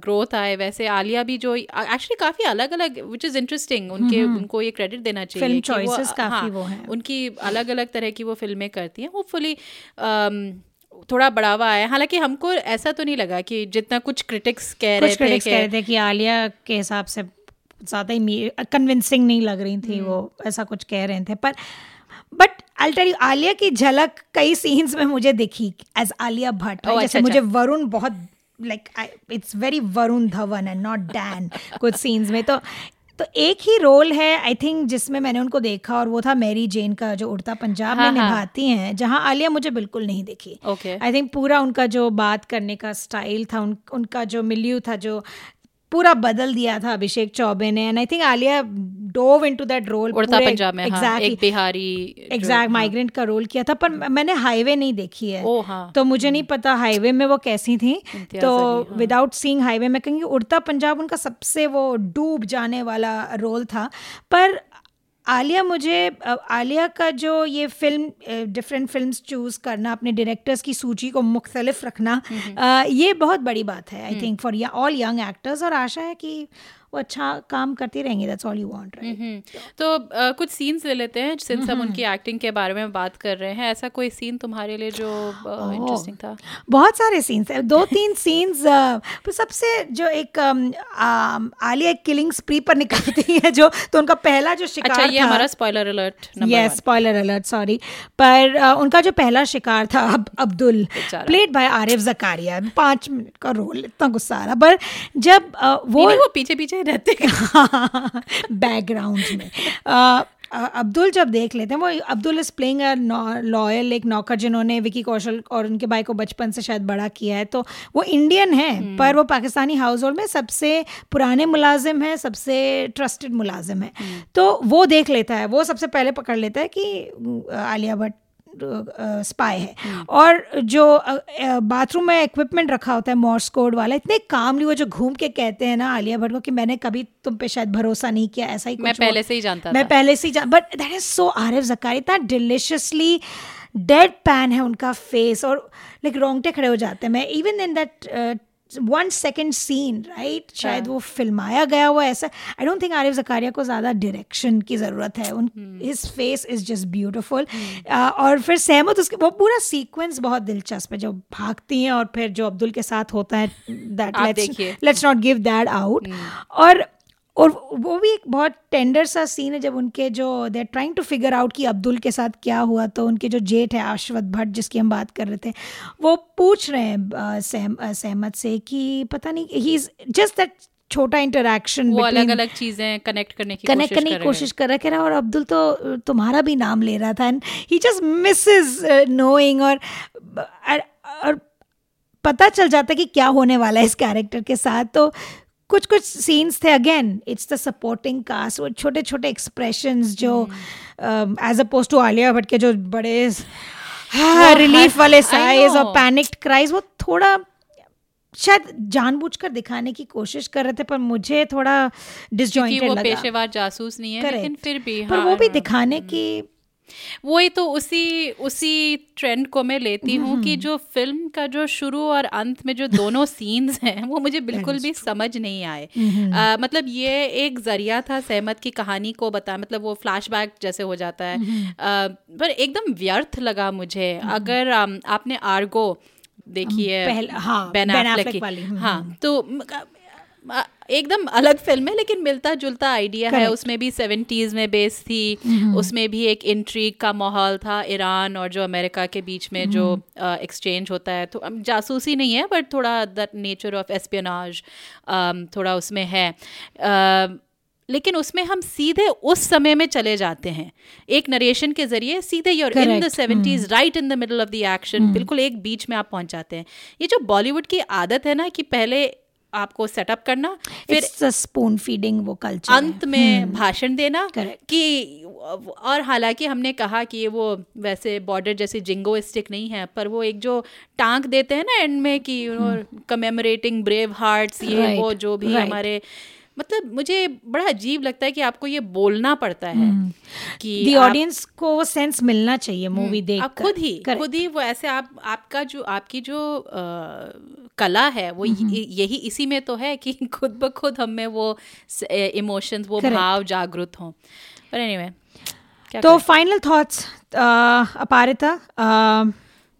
ग्रोथ आए वैसे आलिया भी जो एक्चुअली काफ़ी अलग अलग विच इज़ इंटरेस्टिंग उनके उनको ये क्रेडिट देना चाहिए Film कि वो- choices काफ़ी वो हैं। उनकी अलग अलग तरह की वो फ़िल्में करती हैं होपफुली थोड़ा बढ़ावा आया। हालाँकि हमको ऐसा तो नहीं लगा कि जितना कुछ क्रिटिक्स कह रहे कुछ थे क्रिटिक्स कि कह रहे थे कि आलिया के हिसाब से ज़्यादा ही कन्विंसिंग नहीं लग रही थी वो ऐसा कुछ कह रहे थे। पर बट यू आलिया की झलक कई सीन्स में मुझे दिखी एज आलिया भट्ट। Oh, जैसे अच्छा, मुझे वरुण बहुत like it's very Varun Dhawan and not than कुछ सीन्स में। तो तो एक ही रोल है आई थिंक जिसमें मैंने उनको देखा और वो था मैरी जेन का जो उड़ता पंजाब में हाँ, हाँ। निभाती हैं जहाँ आलिया मुझे बिल्कुल नहीं देखी आई Okay. थिंक पूरा उनका जो बात करने का स्टाइल था उन, उनका जो मिल्यू था जो पूरा बदल दिया था अभिषेक चौबे ने and I think Alia dove into that role Udta Punjab में हाँ, एक बिहारी एग्जैक्ट माइग्रेंट का रोल किया था पर मैंने हाईवे नहीं देखी है। ओ, हाँ। तो मुझे नहीं पता हाईवे में वो कैसी थी। तो हाँ। विदाउट सीइंग हाईवे में क्योंकि उड़ता पंजाब उनका सबसे वो डूब जाने वाला रोल था। पर आलिया मुझे आलिया का जो ये फ़िल्म डिफरेंट फिल्म्स चूज़ करना अपने डायरेक्टर्स की सूची को मुख्तलिफ़ रखना आ, ये बहुत बड़ी बात है I think for all young actors और आशा है कि वो अच्छा काम करती रहेंगी that's all you want right हम्म, तो अ, कुछ सीन्स ले लेते हैं सिंस हम उनकी एक्टिंग के बारे में बात कर रहे हैं ऐसा कोई सीन तुम्हारे लिए जो इंटरेस्टिंग था? बहुत सारे सीन्स हैं। दो तीन सीन्स सबसे जो एक आलिया किलिंग स्प्री पर निकलती है जो तो उनका पहला जो शिकार अच्छा ये था हमारा spoiler alert yes spoiler alert sorry पर उनका जो पहला शिकार था अब अब्दुल। प्लेड बाय आरिफ जकारिया पाँच मिनट का रोल इतना गुस्सा आ रहा। पर जब वो वो वो पीछे रहते बैकग्राउंड में अ, अ, अब्दुल जब देख लेते हैं वो अब्दुल इज़ प्लेइंग लॉयल एक नौकर जिन्होंने विकी कौशल और उनके भाई को बचपन से शायद बड़ा किया है तो वो इंडियन है hmm. पर वो पाकिस्तानी हाउस होल्ड में सबसे पुराने मुलाजिम है सबसे ट्रस्टेड मुलाजिम है hmm. तो वो देख लेता है वो सबसे पहले पकड़ लेता है कि आलिया भट्ट स्पाई है। और जो बाथरूम में इक्विपमेंट रखा होता है मॉर्स कोड वाला इतने कामली वो जो घूम के कहते हैं ना आलिया भट्ट को कि मैंने कभी तुम पे शायद भरोसा नहीं किया ऐसा ही मैं पहले से ही जानता मैं पहले से ही जान but that is so Arif Zakaria इतना डिलिशियसली डेड पैन है उनका फेस और लाइक रोंगटे खड़े हो जाते हैं। मैं even in that one second scene right शायद वो फिल्माया गया हुआ ऐसा। I don't think Arif Zakaria को ज़्यादा डायरेक्शन की ज़रूरत है। उन his face is just beautiful और फिर सहमत उसके वो पूरा सीक्वेंस बहुत दिलचस्प है। जो भागती हैं और फिर जो अब्दुल के साथ होता है that let's let's not give that out और और वो भी एक बहुत टेंडर सा सीन है जब उनके जो they are trying to figure out कि अब्दुल के साथ क्या हुआ तो उनके जो जेठ है आशवत भट्ट जिसकी हम बात कर रहे थे वो पूछ रहे हैं सहम सहमत से कि पता नहीं ही इज़ जस्ट दैट छोटा इंटरेक्शन वो अलग अलग चीज़ें कनेक्ट करने की कनेक्ट करने की कोशिश कर रहा रहा और अब्दुल तो तुम्हारा भी नाम ले रहा था। And he just misses knowing और और पता चल जाता है कि क्या होने वाला है इस कैरेक्टर के साथ। तो कुछ कुछ सीन्स थे again it's the supporting cast वो छोटे छोटे एक्सप्रेशंस जो as opposed to Alia Bhatt के जो बड़े रिलीफ वाले साइज़ और. पैनिक्ड क्राइज वो थोड़ा शायद जानबूझकर दिखाने की कोशिश कर रहे थे पर मुझे थोड़ा डिसजॉइंटेड वो लगा। पेशेवर जासूस नहीं है लेकिन फिर भी पर हाँ, वो भी हाँ। दिखाने की वही तो उसी उसी ट्रेंड को मैं लेती हूँ कि जो फ़िल्म का जो शुरू और अंत में जो दोनों सीन्स हैं वो मुझे बिल्कुल भी समझ नहीं आए। अ, मतलब ये एक ज़रिया था सहमत की कहानी को बता मतलब वो फ्लैशबैक जैसे हो जाता है। अ, पर एकदम व्यर्थ लगा मुझे। अगर अम, आपने आर्गो देखी है हाँ, बेन की। हाँ तो एकदम अलग फ़िल्म है लेकिन मिलता जुलता आइडिया है उसमें भी सेवेंटीज में बेस थी। उसमें भी एक इंट्रीग का माहौल था ईरान और जो अमेरिका के बीच में जो एक्सचेंज होता है। तो जासूसी नहीं है बट थोड़ा द नेचर ऑफ़ एस्पियनाज थोड़ा उसमें है। लेकिन उसमें हम सीधे उस समय में चले जाते हैं। एक नरेशन के ज़रिए सीधे you're in the seventies right in the middle of the action बिल्कुल एक बीच में आप पहुँच जाते हैं। ये जो बॉलीवुड की आदत है ना कि पहले आपको सेटअप करना। फिर स्पून फीडिंग वो कल्चर अंत में भाषण देना Correct. कि और हालाँकि हमने कहा कि वो वैसे बॉर्डर जैसे जिंगो स्टिक नहीं है पर वो एक जो टांग देते हैं ना एंड में कि you know commemorating brave hearts ये Right, वो जो भी right. हमारे मतलब मुझे बड़ा अजीब लगता है कि आपको ये बोलना पड़ता है कि दी ऑडियंस को वो सेंस मिलना चाहिए मूवी देख आप खुद ही खुद ही वो ऐसे आप आपका जो आपकी जो अ, कला है वो यही इसी में तो है कि खुद ब खुद हम में वो इमोशंस वो Correct. भाव जागृत हों। पर एनीवे क्या तो फाइनल थॉट्स अपारिता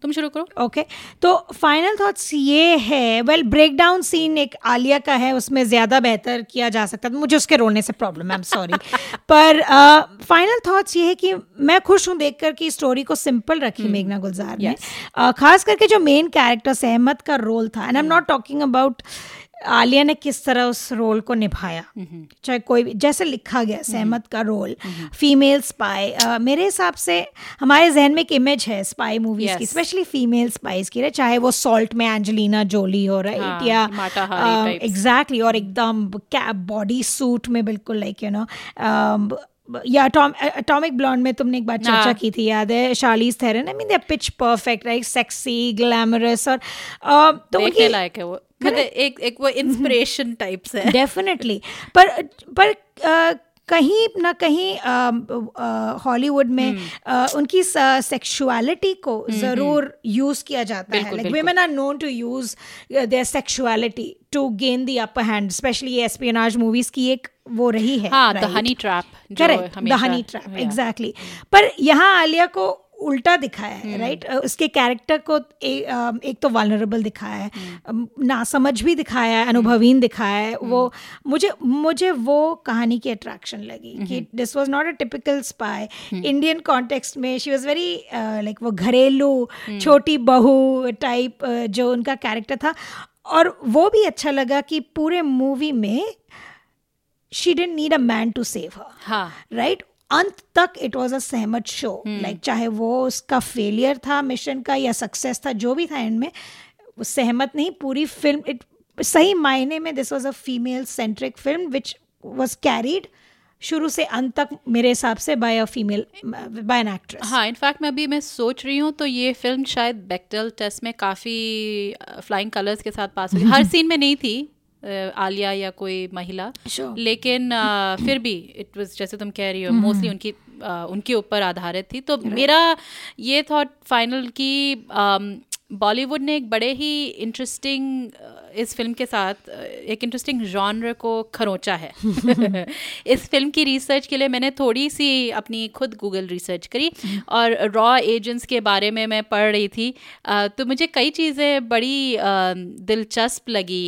तुम शुरू करो। ओके तो फाइनल थॉट्स ये है वेल ब्रेक डाउन सीन एक आलिया का है उसमें ज़्यादा बेहतर किया जा सकता था। मुझे उसके रोने से प्रॉब्लम है आई एम सॉरी पर फाइनल थॉट्स ये है कि मैं खुश हूँ देखकर कि स्टोरी को सिंपल रखी hmm. मेघना गुलजार yes. ने uh, खास करके जो मेन कैरेक्टर सहमत का रोल था and I am not talking about Alia ने किस तरह उस रोल को निभाया? चाहे कोई भी जैसे लिखा गया सहमत का रोल फीमेल स्पाई मेरे हिसाब से हमारे जहन में एक इमेज है स्पाई मूवीज़ yes. की स्पेशली फीमेल स्पाइस की चाहे वो सॉल्ट में एंजेलिना जोली हो रहा हाँ, या. एग्जैक्टली और एकदम कैप बॉडी सूट में बिल्कुल लाइक यू नो या अटोमिक ब्लॉन्ड में तुमने एक बार चर्चा हाँ। की थी याद है? Charlize Theron I mean they pitch perfect like sexy glamorous और तो देखने उनकी लायक है वो। मतलब एक एक वो इंस्पिरेशन टाइप्स है। डेफिनेटली पर पर अ, कहीं ना कहीं हॉलीवुड में आ, उनकी सेक्सुअलिटी को ज़रूर यूज़ किया जाता है। Like women are known to use their sexuality to gain the upper hand specially espionage movies की एक वो रही है हाँ right? Honey trap correct the honey trap exactly पर यहाँ आलिया को उल्टा दिखाया है राइट उसके कैरेक्टर को ए, एक तो वालनरेबल दिखाया है नासमझ भी दिखाया है अनुभवीन दिखाया है वो मुझे मुझे वो कहानी की अट्रैक्शन लगी कि this was not a typical spy Indian context में शी वाज वेरी लाइक वो घरेलू छोटी बहू टाइप जो उनका कैरेक्टर था। और वो भी अच्छा लगा कि पूरे मूवी में she didn't need a man to save her हाँ। राइट अंत तक इट वॉज़ अ सहमत शो लाइक चाहे वो उसका फेलियर था मिशन का या सक्सेस था जो भी था एंड में वो सहमत नहीं पूरी फ़िल्म इट सही मायने में this was a female centric film which was carried शुरू से अंत तक मेरे हिसाब से by a female by an actress हाँ इनफैक्ट मैं अभी मैं सोच रही हूँ तो ये फ़िल्म शायद बेक्टल टेस्ट में काफ़ी फ्लाइंग कलर्स के साथ पास हुई। हर सीन में नहीं थी आलिया या कोई महिला Sure. लेकिन आ, फिर भी इट वाज जैसे तुम कह रही हो मोस्टली उनकी आ, उनके ऊपर आधारित थी तो right. मेरा ये थॉट फाइनल कि बॉलीवुड ने एक बड़े ही इंटरेस्टिंग इस फ़िल्म के साथ एक इंटरेस्टिंग जॉनर को खरोंचा है। इस फ़िल्म की रिसर्च के लिए मैंने थोड़ी सी अपनी खुद गूगल रिसर्च करी और रॉ एजेंट्स के बारे में मैं पढ़ रही थी। तो मुझे कई चीज़ें बड़ी दिलचस्प लगी।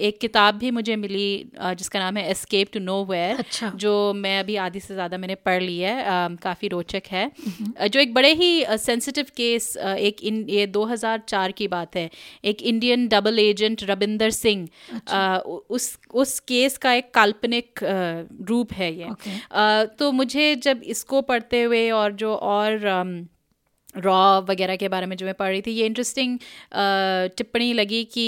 एक किताब भी मुझे मिली जिसका नाम है एस्केप टू नो अच्छा। जो मैं अभी आधी से ज़्यादा मैंने पढ़ ली है। काफ़ी रोचक है। जो एक बड़े ही सेंसिटिव केस एक इन ये 2004 की बात है। एक Indian double agent Ravinder Singh अच्छा। उस उस केस का एक काल्पनिक रूप है ये तो मुझे जब इसको पढ़ते हुए और जो और रॉ वगैरह के बारे में जो मैं पढ़ रही थी ये इंटरेस्टिंग टिप्पणी लगी कि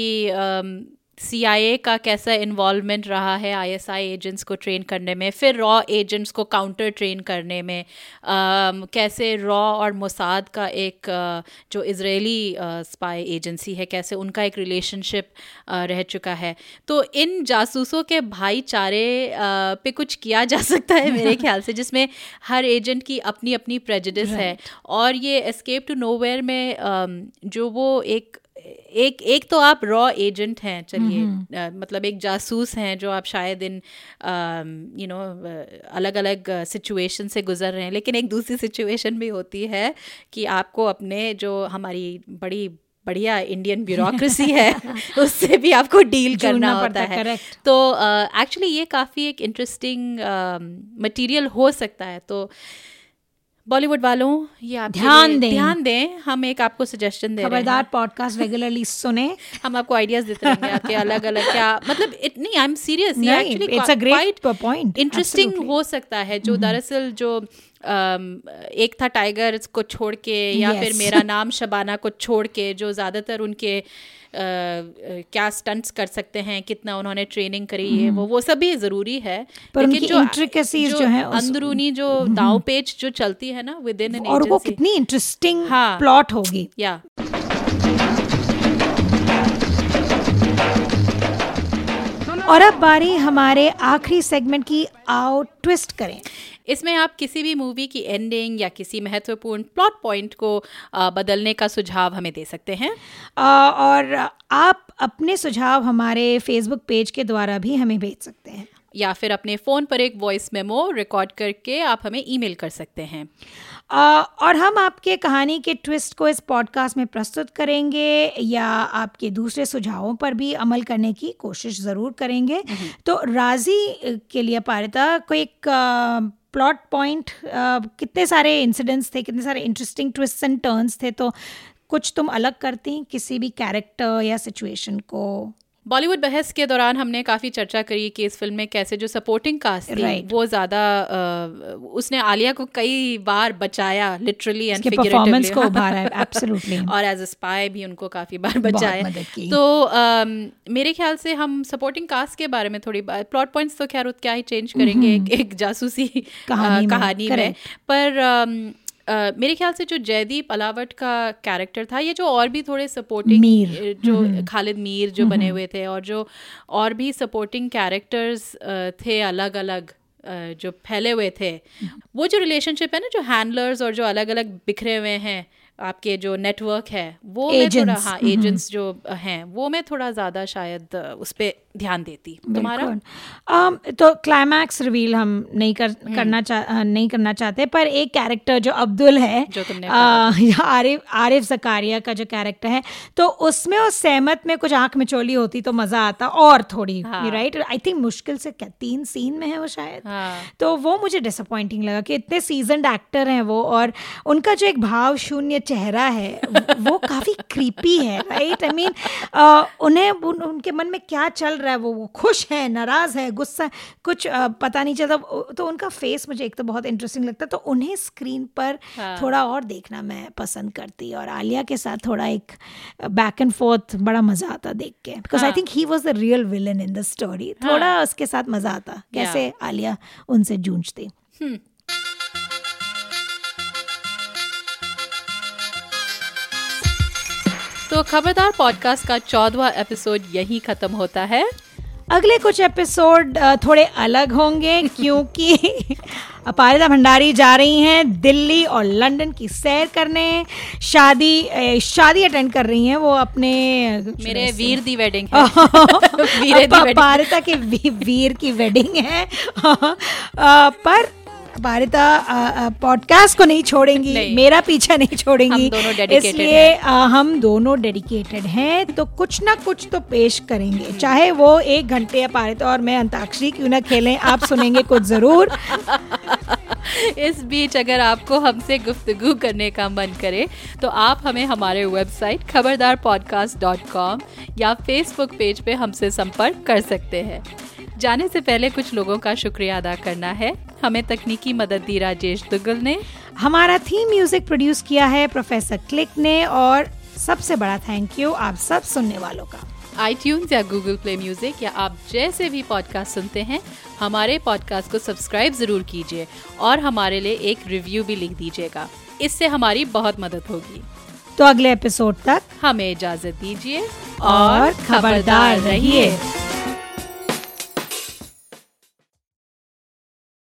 CIA का कैसा इन्वॉल्वमेंट रहा है आईएसआई एजेंट्स को ट्रेन करने में फिर रॉ एजेंट्स को काउंटर ट्रेन करने में अम, कैसे रॉ और मोसाद का एक जो इजरायली स्पाई एजेंसी है कैसे उनका एक रिलेशनशिप रह चुका है। तो इन जासूसों के भाईचारे पे कुछ किया जा सकता है मेरे ख्याल से जिसमें हर एजेंट की अपनी अपनी प्रेजिडिस है और ये एस्केप टू नोवेयर में जो वो एक एक एक तो आप रॉ एजेंट हैं चलिए मतलब एक जासूस हैं जो आप शायद इन यू नो अलग अलग सिचुएशन से गुजर रहे हैं लेकिन एक दूसरी सिचुएशन भी होती है कि आपको अपने जो हमारी बड़ी बढ़िया इंडियन ब्यूरोक्रेसी है उससे भी आपको डील करना होता पड़ता है, correct. तो एक्चुअली uh, ये काफ़ी एक इंटरेस्टिंग मटेरियल uh, हो सकता है। तो बॉलीवुड वालों ये आप ध्यान दें। ध्यान दें हम एक आपको सजेशन दे खबरदार पॉडकास्ट रेगुलरली सुने। हम आपको आइडियाज़ देते रहेंगे आपके अलग अलग क्या मतलब इट नहीं आई एम सीरियस ये नहीं, actually it's a great point, interesting हो सकता है जो दरअसल जो एक था टाइगर को छोड़ के या फिर मेरा नाम शबाना को छोड़ के जो ज़्यादातर उनके अ, अ, क्या स्टंट्स कर सकते हैं कितना उन्होंने ट्रेनिंग करी है वो वो सब भी ज़रूरी है। पर लेकिन जो intricacies जो हैं अंदरूनी जो दाव पेच जो चलती है ना विद इन और वो कितनी इंटरेस्टिंग हाँ। प्लॉट होगी। या। और अब बारी हमारे आखिरी सेगमेंट की आओ ट्विस्ट करें। इसमें आप किसी भी मूवी की एंडिंग या किसी महत्वपूर्ण प्लॉट पॉइंट को बदलने का सुझाव हमें दे सकते हैं। और आप अपने सुझाव हमारे फेसबुक पेज के द्वारा भी हमें भेज सकते हैं। या फिर अपने फ़ोन पर एक वॉइस मेमो रिकॉर्ड करके आप हमें ईमेल कर सकते हैं। आ, और हम आपके कहानी के ट्विस्ट को इस पॉडकास्ट में प्रस्तुत करेंगे या आपके दूसरे सुझावों पर भी अमल करने की कोशिश ज़रूर करेंगे। तो राज़ी के लिए पारिता कोई एक प्लॉट पॉइंट कितने सारे इंसिडेंट्स थे, कितने सारे इंटरेस्टिंग ट्विस्ट एंड टर्न्स थे तो कुछ तुम अलग करती किसी भी कैरेक्टर या सिचुएशन को? बॉलीवुड बहस के दौरान हमने काफ़ी चर्चा करी कि इस फ़िल्म में कैसे जो सपोर्टिंग कास्ट थी Right. वो ज़्यादा उसने आलिया को कई बार बचाया लिटरली एंड performance को उभारा है, absolutely. और एज अ स्पाई भी उनको काफ़ी बार बचाया तो अम, मेरे ख्याल से हम सपोर्टिंग कास्ट के बारे में थोड़ी प्लॉट पॉइंट्स तो खैर क्या ही चेंज करेंगे एक, एक जासूसी कहानी में, कहानी में correct. पर मेरे ख्याल से जो जयदीप अलावट का कैरेक्टर था ये जो और भी थोड़े सपोर्टिंग मीर। जो खालिद मीर जो बने हुए थे और जो और भी सपोर्टिंग कैरेक्टर्स थे अलग अलग जो फैले हुए थे। वो जो रिलेशनशिप है ना जो हैंडलर्स और जो अलग अलग बिखरे हुए हैं आपके जो नेटवर्क है वो मैं थोड़ा हाँ एजेंट्स जो हैं वो मैं थोड़ा ज़्यादा शायद उस पर ध्यान देती। तुम्हारा? um, तो क्लाइमैक्स रिवील हम नहीं कर करना चाह नहीं करना चाहते पर एक कैरेक्टर जो अब्दुल है जो तुमने अ, आरिफ आरिफ जकारिया का जो कैरेक्टर है तो उसमें उस सहमत में कुछ आँख में चोली होती तो मज़ा आता और थोड़ी हाँ। राइट आई थिंक मुश्किल से क्या तीन सीन में है वो शायद? हाँ। तो वो मुझे डिसअपॉइंटिंग लगा कि इतने सीजनड एक्टर हैं वो और उनका जो एक भाव शून्य चेहरा है वो काफ़ी क्रीपी है राइट आई मीन उन्हें उनके मन में क्या चल रहा है वो वो खुश है नाराज़ है गुस्सा है कुछ पता नहीं चलता। तो उनका फेस मुझे एक तो बहुत इंटरेस्टिंग लगता है। तो उन्हें स्क्रीन पर हाँ। थोड़ा और देखना मैं पसंद करती और आलिया के साथ थोड़ा एक बैक एंड फोर्थ बड़ा मज़ा आता देख के। Because I. Think he was the real villain in the story थोड़ा हाँ। उसके साथ मज़ा आता। कैसे आलिया उनसे जूझती। तो खबरदार पॉडकास्ट का चौदवा एपिसोड यही खत्म होता है। अगले कुछ एपिसोड थोड़े अलग होंगे क्योंकि अपारिता भंडारी जा रही हैं दिल्ली और लंदन की सैर करने। शादी शादी अटेंड कर रही हैं वो अपने मेरे वीर दी वेडिंग है। वीरे। अपारिता के वी, वीर की वेडिंग है। पर अपारिता पॉडकास्ट को नहीं छोड़ेंगी नहीं। मेरा पीछा नहीं छोड़ेंगी। हम इसलिए हम दोनों डेडिकेटेड हैं तो कुछ ना कुछ तो पेश करेंगे। चाहे वो एक घंटे या अपारिता और मैं अंताक्षरी क्यों ना खेलें आप सुनेंगे कुछ ज़रूर। इस बीच अगर आपको हमसे गुफ्तगु करने का मन करे तो आप हमें हमारे website Khabardar podcast dot com या फेसबुक पेज पे हमसे संपर्क कर सकते हैं। जाने से पहले कुछ लोगों का शुक्रिया अदा करना है। हमें तकनीकी मदद दी राजेश दुग्गल ने। हमारा थीम म्यूज़िक प्रोड्यूस किया है प्रोफेसर क्लिक ने और सबसे बड़ा थैंक यू आप सब सुनने वालों का। आई या गूगल प्ले म्यूज़िक या आप जैसे भी पॉडकास्ट सुनते हैं हमारे पॉडकास्ट को सब्सक्राइब ज़रूर कीजिए और हमारे लिए एक रिव्यू भी लिख दीजिएगा। इससे हमारी बहुत मदद होगी। तो अगले एपिसोड तक हमें इजाज़त दीजिए और खबरदार रहिए।